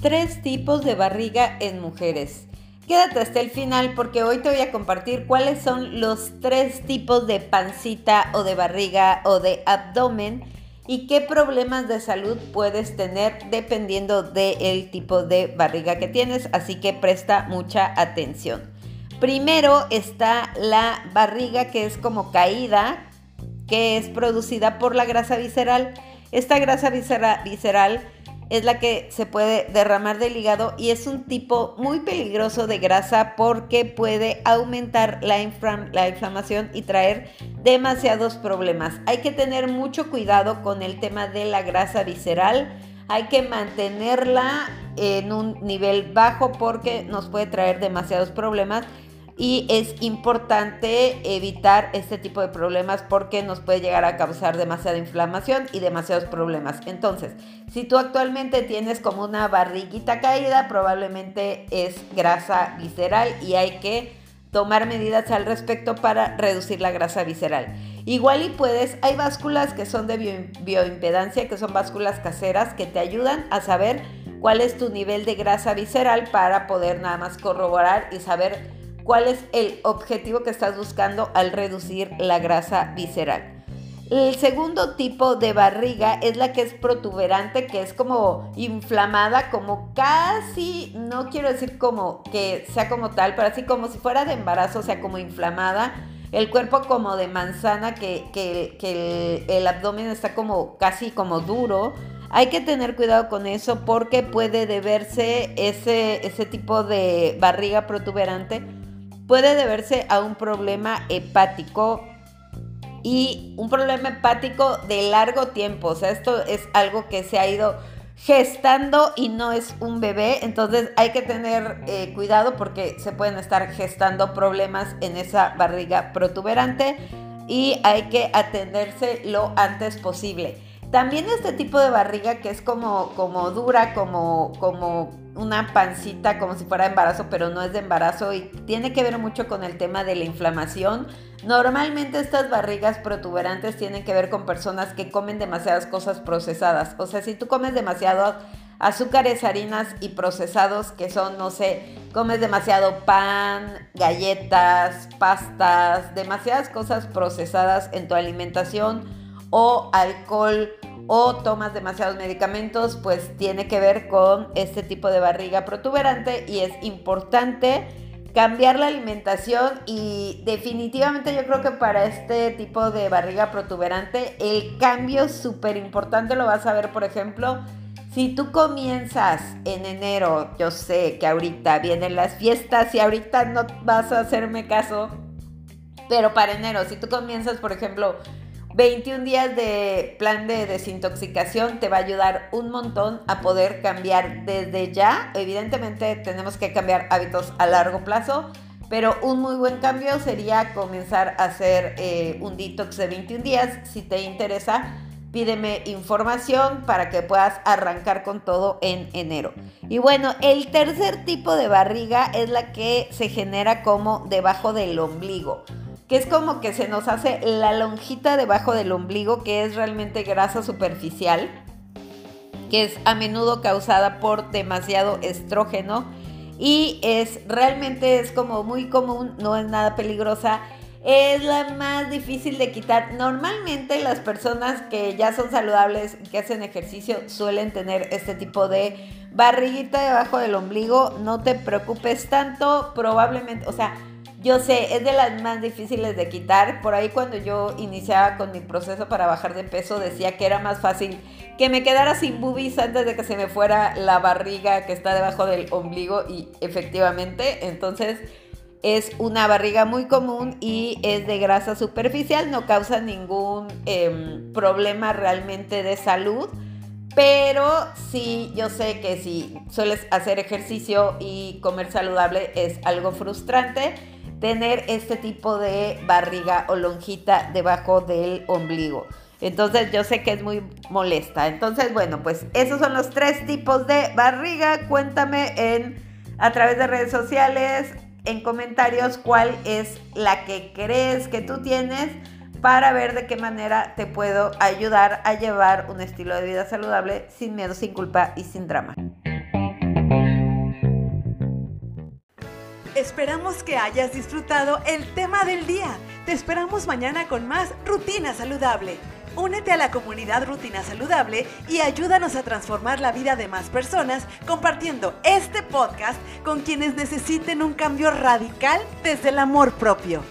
Tres tipos de barriga en mujeres. Quédate hasta el final porque hoy te voy a compartir cuáles son los tres tipos de pancita o de barriga o de abdomen y qué problemas de salud puedes tener dependiendo del tipo de barriga que tienes, así que presta mucha atención. Primero está la barriga que es como caída, que es producida por la grasa visceral. Esta grasa visceral es la que se puede derramar del hígado y es un tipo muy peligroso de grasa porque puede aumentar la, la, inflamación y traer demasiados problemas. Hay que tener mucho cuidado con el tema de la grasa visceral. Hay que mantenerla en un nivel bajo porque nos puede traer demasiados problemas y es importante evitar este tipo de problemas porque nos puede llegar a causar demasiada inflamación y demasiados problemas. Entonces, si tú actualmente tienes como una barriguita caída, probablemente es grasa visceral y hay que tomar medidas al respecto para reducir la grasa visceral. Igual y puedes, hay básculas que son de bioimpedancia, que son básculas caseras que te ayudan a saber cuál es tu nivel de grasa visceral para poder nada más corroborar y saber cuál es el objetivo que estás buscando al reducir la grasa visceral. El segundo tipo de barriga es la que es protuberante, que es como inflamada, como casi, no quiero decir como que sea como tal, pero así como si fuera de embarazo, o sea, como inflamada. El cuerpo como de manzana, que, el, el abdomen está como casi como duro. Hay que tener cuidado con eso porque puede deberse ese, ese tipo de barriga protuberante puede deberse a un problema hepático y un problema hepático de largo tiempo. O sea, esto es algo que se ha ido gestando y no es un bebé. Entonces hay que tener eh, cuidado porque se pueden estar gestando problemas en esa barriga protuberante y hay que atenderse lo antes posible. También este tipo de barriga que es como, como dura, como, como una pancita, como si fuera embarazo, pero no es de embarazo y tiene que ver mucho con el tema de la inflamación. Normalmente estas barrigas protuberantes tienen que ver con personas que comen demasiadas cosas procesadas. O sea, si tú comes demasiado azúcares, harinas y procesados que son, no sé, comes demasiado pan, galletas, pastas, demasiadas cosas procesadas en tu alimentación o alcohol o tomas demasiados medicamentos, pues tiene que ver con este tipo de barriga protuberante y es importante cambiar la alimentación y definitivamente yo creo que para este tipo de barriga protuberante el cambio súper importante lo vas a ver, por ejemplo, si tú comienzas en enero, yo sé que ahorita vienen las fiestas y ahorita no vas a hacerme caso, pero para enero, si tú comienzas, por ejemplo, 21 días de plan de desintoxicación te va a ayudar un montón a poder cambiar desde ya. Evidentemente tenemos que cambiar hábitos a largo plazo, pero un muy buen cambio sería comenzar a hacer eh, un detox de 21 días. Si te interesa, pídeme información para que puedas arrancar con todo en enero. Y bueno, el tercer tipo de barriga es la que se genera como debajo del ombligo que es como que se nos hace la lonjita debajo del ombligo, que es realmente grasa superficial, que es a menudo causada por demasiado estrógeno y es realmente es como muy común, no es nada peligrosa. Es la más difícil de quitar. Normalmente las personas que ya son saludables, que hacen ejercicio, suelen tener este tipo de barriguita debajo del ombligo. No te preocupes tanto, probablemente, o sea, yo sé, es de las más difíciles de quitar. Por ahí cuando yo iniciaba con mi proceso para bajar de peso decía que era más fácil que me quedara sin boobies antes de que se me fuera la barriga que está debajo del ombligo y efectivamente, entonces es una barriga muy común y es de grasa superficial, no causa ningún em, problema realmente de salud. Pero sí, yo sé que si sueles hacer ejercicio y comer saludable es algo frustrante tener este tipo de barriga o lonjita debajo del ombligo. Entonces yo sé que es muy molesta. Entonces, bueno, pues esos son los tres tipos de barriga. Cuéntame en a través de redes sociales, en comentarios, cuál es la que crees que tú tienes para ver de qué manera te puedo ayudar a llevar un estilo de vida saludable sin miedo, sin culpa y sin drama. Esperamos que hayas disfrutado el tema del día. Te esperamos mañana con más Rutina Saludable. Únete a la comunidad Rutina Saludable y ayúdanos a transformar la vida de más personas compartiendo este podcast con quienes necesiten un cambio radical desde el amor propio.